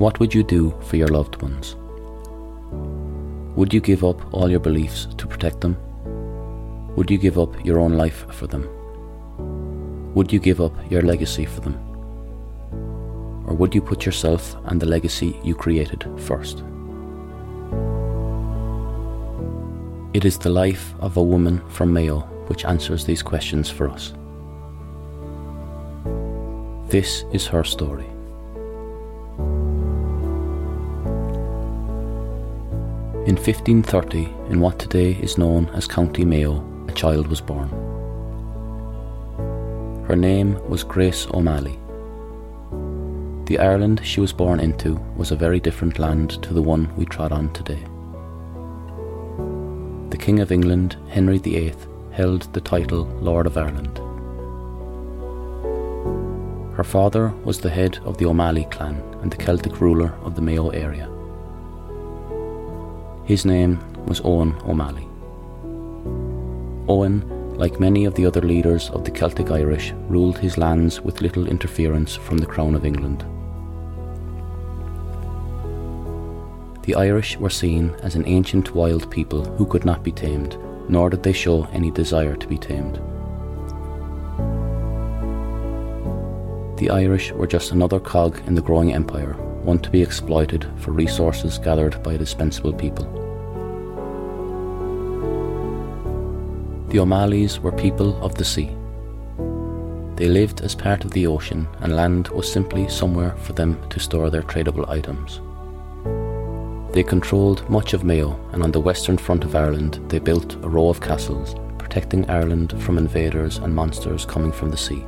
What would you do for your loved ones? Would you give up all your beliefs to protect them? Would you give up your own life for them? Would you give up your legacy for them? Or would you put yourself and the legacy you created first? It is the life of a woman from Mayo which answers these questions for us. This is her story. In 1530, in what today is known as County Mayo, a child was born. Her name was Grace O'Malley. The Ireland she was born into was a very different land to the one we trod on today. The King of England, Henry VIII, held the title Lord of Ireland. Her father was the head of the O'Malley clan and the Celtic ruler of the Mayo area. His name was Owen O'Malley. Owen, like many of the other leaders of the Celtic Irish, ruled his lands with little interference from the Crown of England. The Irish were seen as an ancient wild people who could not be tamed, nor did they show any desire to be tamed. The Irish were just another cog in the growing empire, to be exploited for resources gathered by a dispensable people. The O'Malleys were people of the sea. They lived as part of the ocean, and land was simply somewhere for them to store their tradable items. They controlled much of Mayo, and on the western front of Ireland, they built a row of castles, protecting Ireland from invaders and monsters coming from the sea.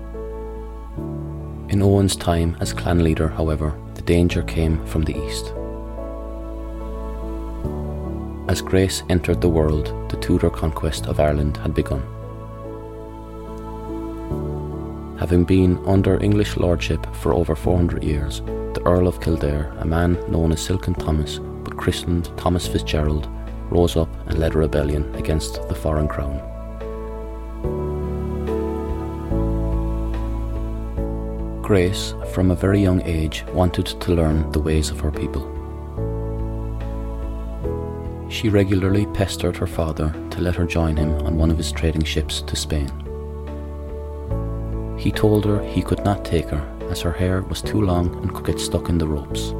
In Owen's time as clan leader, however, the danger came from the east. As Grace entered the world, the Tudor conquest of Ireland had begun. Having been under English lordship for over 400 years, the Earl of Kildare, a man known as Silken Thomas but christened Thomas Fitzgerald, rose up and led a rebellion against the foreign crown. Grace, from a very young age, wanted to learn the ways of her people. She regularly pestered her father to let her join him on one of his trading ships to Spain. He told her he could not take her as her hair was too long and could get stuck in the ropes.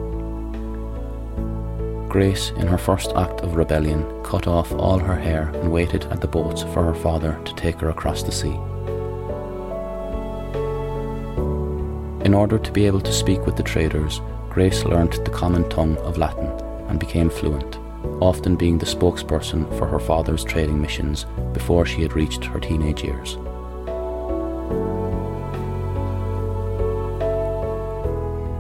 Grace, in her first act of rebellion, cut off all her hair and waited at the boats for her father to take her across the sea. In order to be able to speak with the traders, Grace learnt the common tongue of Latin and became fluent, often being the spokesperson for her father's trading missions before she had reached her teenage years.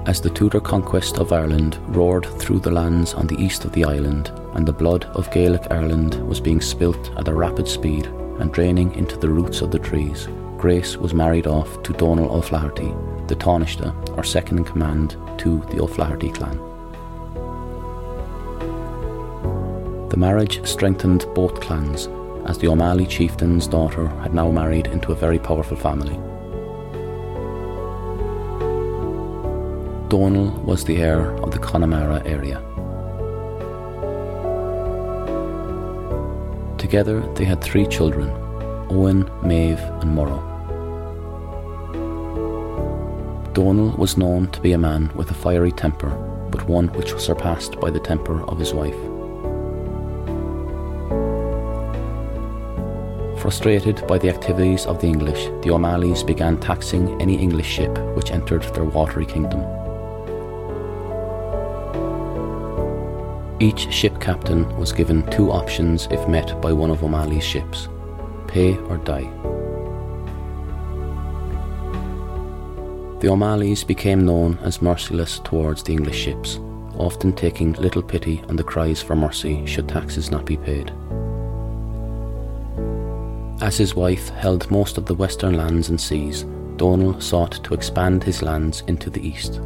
As the Tudor conquest of Ireland roared through the lands on the east of the island, and the blood of Gaelic Ireland was being spilt at a rapid speed and draining into the roots of the trees, Grace was married off to Donal O'Flaherty, the Taoiseach, or second in command to the O'Flaherty clan. The marriage strengthened both clans, as the O'Malley chieftain's daughter had now married into a very powerful family. Donal was the heir of the Connemara area. Together they had three children Owen, Maeve, and Murrough. Donal was known to be a man with a fiery temper, but one which was surpassed by the temper of his wife. Frustrated by the activities of the English, the O'Malleys began taxing any English ship which entered their watery kingdom. Each ship captain was given two options if met by one of O'Malley's ships pay or die. The O'Malleys became known as merciless towards the English ships, often taking little pity on the cries for mercy should taxes not be paid. As his wife held most of the western lands and seas, Donal sought to expand his lands into the east.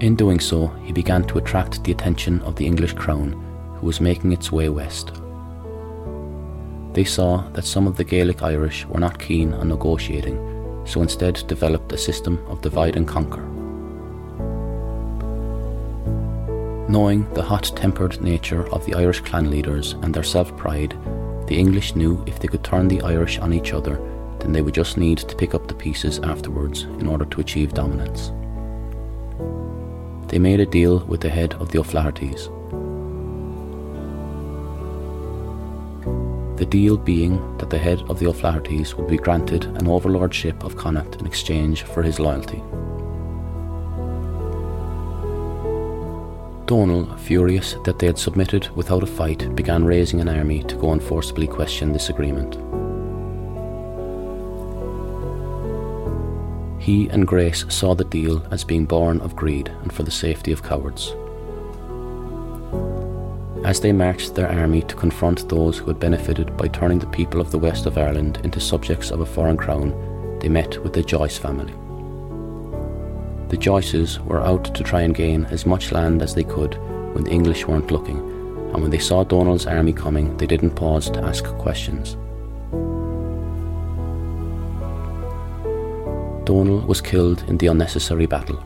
In doing so, he began to attract the attention of the English crown, who was making its way west. They saw that some of the Gaelic Irish were not keen on negotiating, so instead developed a system of divide and conquer. Knowing the hot tempered nature of the Irish clan leaders and their self pride, the English knew if they could turn the Irish on each other, then they would just need to pick up the pieces afterwards in order to achieve dominance. They made a deal with the head of the O'Flahertys. The deal being that the head of the O'Flahertys would be granted an overlordship of Connacht in exchange for his loyalty. Donal, furious that they had submitted without a fight, began raising an army to go and forcibly question this agreement. He and Grace saw the deal as being born of greed and for the safety of cowards. As they marched their army to confront those who had benefited by turning the people of the west of Ireland into subjects of a foreign crown, they met with the Joyce family. The Joyces were out to try and gain as much land as they could when the English weren't looking, and when they saw Donal's army coming, they didn't pause to ask questions. Donal was killed in the unnecessary battle.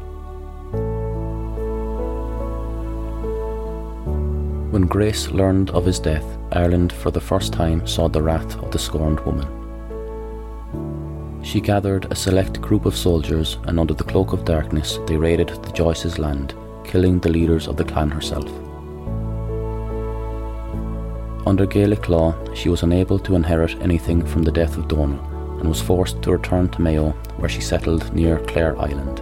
When Grace learned of his death, Ireland for the first time saw the wrath of the scorned woman. She gathered a select group of soldiers, and under the cloak of darkness, they raided the Joyces' land, killing the leaders of the clan herself. Under Gaelic law, she was unable to inherit anything from the death of Donal and was forced to return to Mayo, where she settled near Clare Island.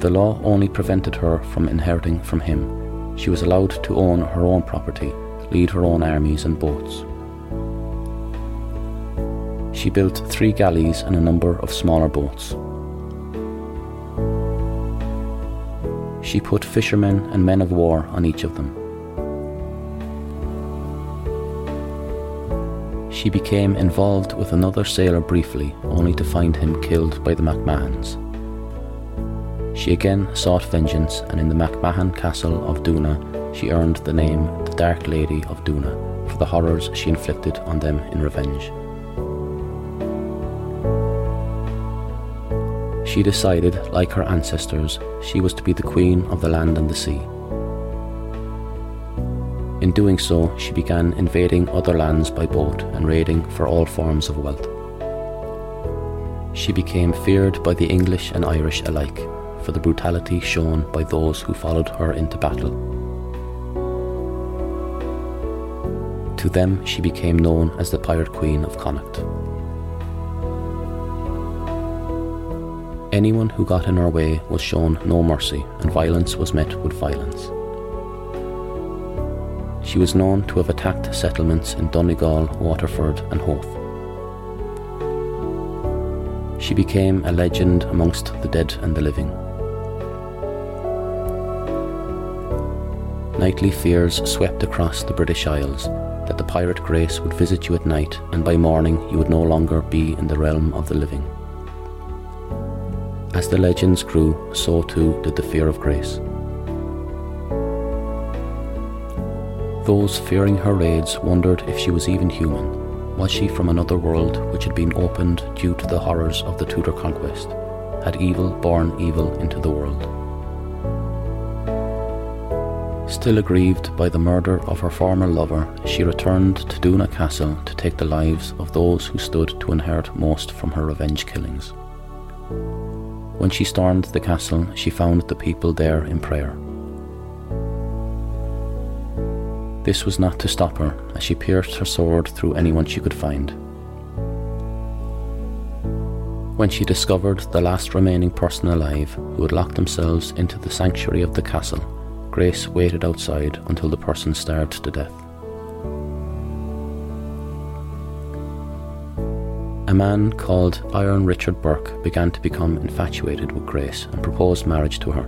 The law only prevented her from inheriting from him. She was allowed to own her own property, lead her own armies and boats. She built three galleys and a number of smaller boats. She put fishermen and men of war on each of them. She became involved with another sailor briefly, only to find him killed by the MacMahons. She again sought vengeance, and in the MacMahon castle of Doona, she earned the name the Dark Lady of Doona for the horrors she inflicted on them in revenge. She decided, like her ancestors, she was to be the queen of the land and the sea. In doing so, she began invading other lands by boat and raiding for all forms of wealth. She became feared by the English and Irish alike for the brutality shown by those who followed her into battle. To them, she became known as the Pirate Queen of Connacht. Anyone who got in her way was shown no mercy, and violence was met with violence. She was known to have attacked settlements in Donegal, Waterford, and Howth. She became a legend amongst the dead and the living. Nightly fears swept across the British Isles that the pirate Grace would visit you at night, and by morning you would no longer be in the realm of the living. As the legends grew, so too did the fear of Grace. Those fearing her raids wondered if she was even human. Was she from another world which had been opened due to the horrors of the Tudor conquest? Had evil born evil into the world? Still aggrieved by the murder of her former lover, she returned to Doona Castle to take the lives of those who stood to inherit most from her revenge killings. When she stormed the castle, she found the people there in prayer. This was not to stop her, as she pierced her sword through anyone she could find. When she discovered the last remaining person alive who had locked themselves into the sanctuary of the castle, Grace waited outside until the person starved to death. A man called Iron Richard Burke began to become infatuated with Grace and proposed marriage to her.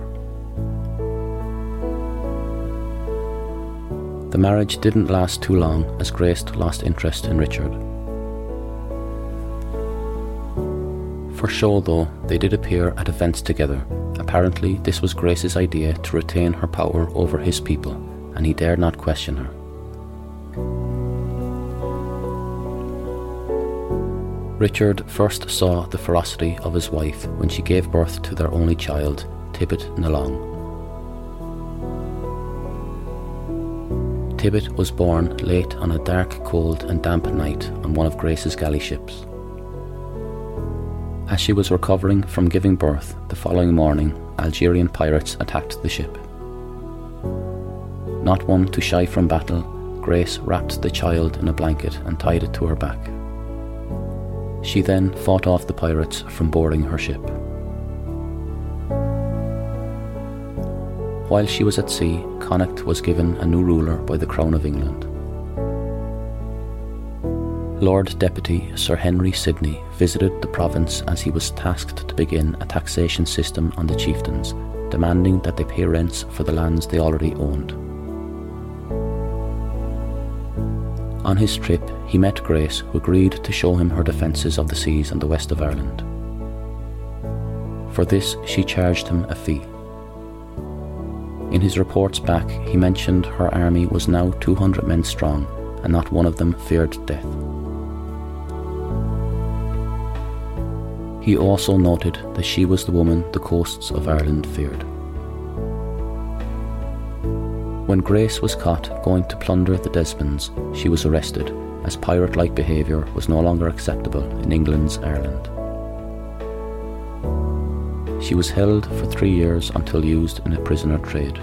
The marriage didn't last too long as Grace lost interest in Richard. For show, though, they did appear at events together. Apparently, this was Grace's idea to retain her power over his people, and he dared not question her. Richard first saw the ferocity of his wife when she gave birth to their only child, Tibbet na Long. Tibbet was born late on a dark, cold, and damp night on one of Grace's galley ships. As she was recovering from giving birth, the following morning, Algerian pirates attacked the ship. Not one to shy from battle, Grace wrapped the child in a blanket and tied it to her back. She then fought off the pirates from boarding her ship. While she was at sea, Connacht was given a new ruler by the Crown of England. Lord Deputy Sir Henry Sidney visited the province as he was tasked to begin a taxation system on the chieftains, demanding that they pay rents for the lands they already owned. On his trip, he met Grace, who agreed to show him her defences of the seas and the west of Ireland. For this, she charged him a fee. In his reports back, he mentioned her army was now 200 men strong, and not one of them feared death. He also noted that she was the woman the coasts of Ireland feared. When Grace was caught going to plunder the Desmonds, she was arrested, as pirate like behaviour was no longer acceptable in England's Ireland. She was held for three years until used in a prisoner trade.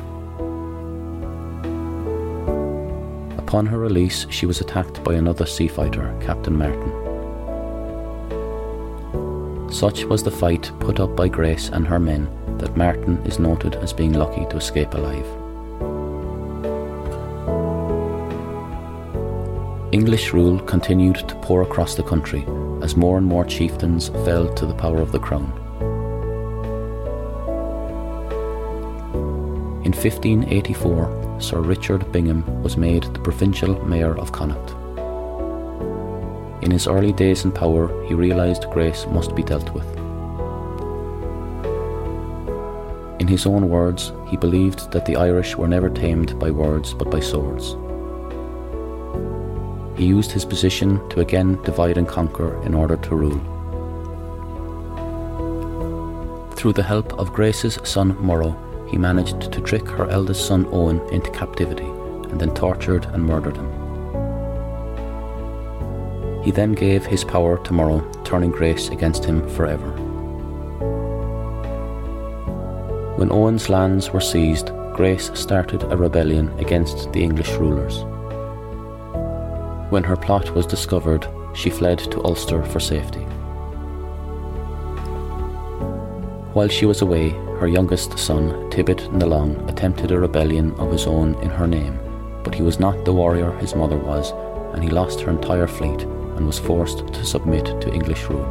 Upon her release, she was attacked by another sea fighter, Captain Martin. Such was the fight put up by Grace and her men that Martin is noted as being lucky to escape alive. English rule continued to pour across the country as more and more chieftains fell to the power of the crown. In 1584, Sir Richard Bingham was made the provincial mayor of Connacht. In his early days in power, he realised Grace must be dealt with. In his own words, he believed that the Irish were never tamed by words but by swords. He used his position to again divide and conquer in order to rule. Through the help of Grace's son Murrough, he managed to trick her eldest son Owen into captivity and then tortured and murdered him. He then gave his power to Murrough, turning Grace against him forever. When Owen's lands were seized, Grace started a rebellion against the English rulers. When her plot was discovered, she fled to Ulster for safety. While she was away, her youngest son, Tibbet na Long, attempted a rebellion of his own in her name, but he was not the warrior his mother was, and he lost her entire fleet and was forced to submit to English rule.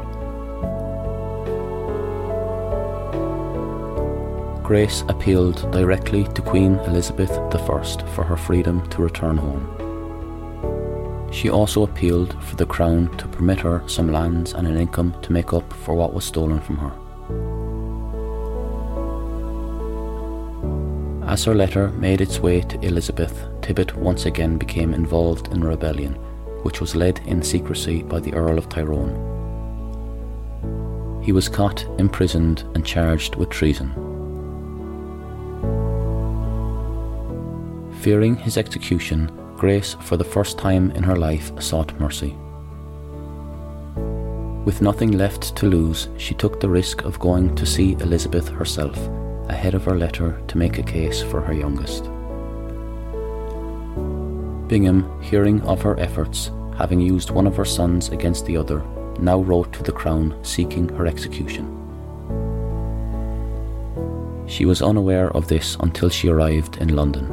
Grace appealed directly to Queen Elizabeth I for her freedom to return home. She also appealed for the Crown to permit her some lands and an income to make up for what was stolen from her. As her letter made its way to Elizabeth, Tibbet once again became involved in rebellion, which was led in secrecy by the Earl of Tyrone. He was caught, imprisoned, and charged with treason. Fearing his execution, Grace, for the first time in her life, sought mercy. With nothing left to lose, she took the risk of going to see Elizabeth herself ahead of her letter to make a case for her youngest. Bingham, hearing of her efforts, having used one of her sons against the other, now wrote to the Crown seeking her execution. She was unaware of this until she arrived in London.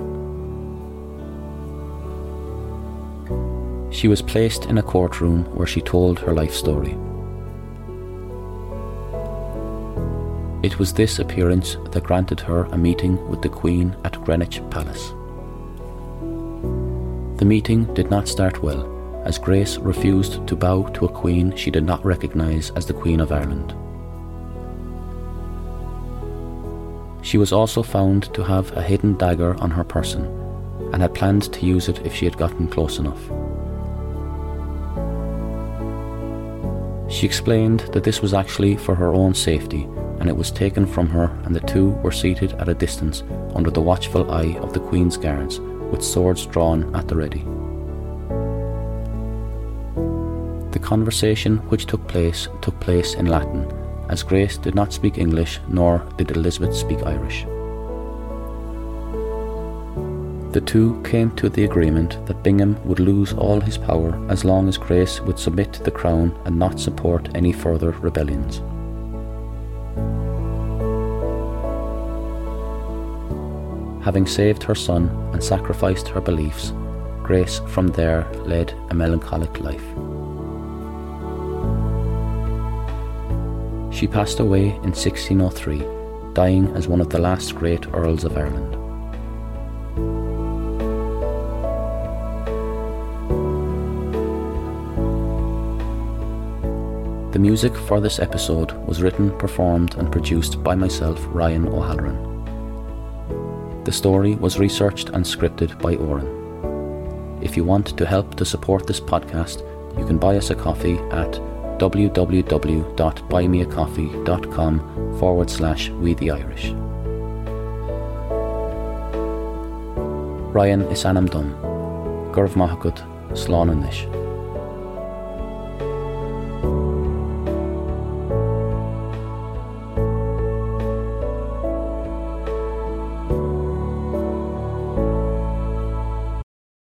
She was placed in a courtroom where she told her life story. It was this appearance that granted her a meeting with the Queen at Greenwich Palace. The meeting did not start well, as Grace refused to bow to a Queen she did not recognise as the Queen of Ireland. She was also found to have a hidden dagger on her person and had planned to use it if she had gotten close enough. She explained that this was actually for her own safety and it was taken from her, and the two were seated at a distance under the watchful eye of the Queen's guards, with swords drawn at the ready. The conversation which took place took place in Latin, as Grace did not speak English nor did Elizabeth speak Irish. The two came to the agreement that Bingham would lose all his power as long as Grace would submit to the crown and not support any further rebellions. Having saved her son and sacrificed her beliefs, Grace from there led a melancholic life. She passed away in 1603, dying as one of the last great Earls of Ireland. The music for this episode was written, performed, and produced by myself, Ryan O'Halloran. The story was researched and scripted by Oran. If you want to help to support this podcast, you can buy us a coffee at www.buymeacoffee.com forward slash we the Irish. Ryan is Anam Dum, Gurv Mahakut, Slán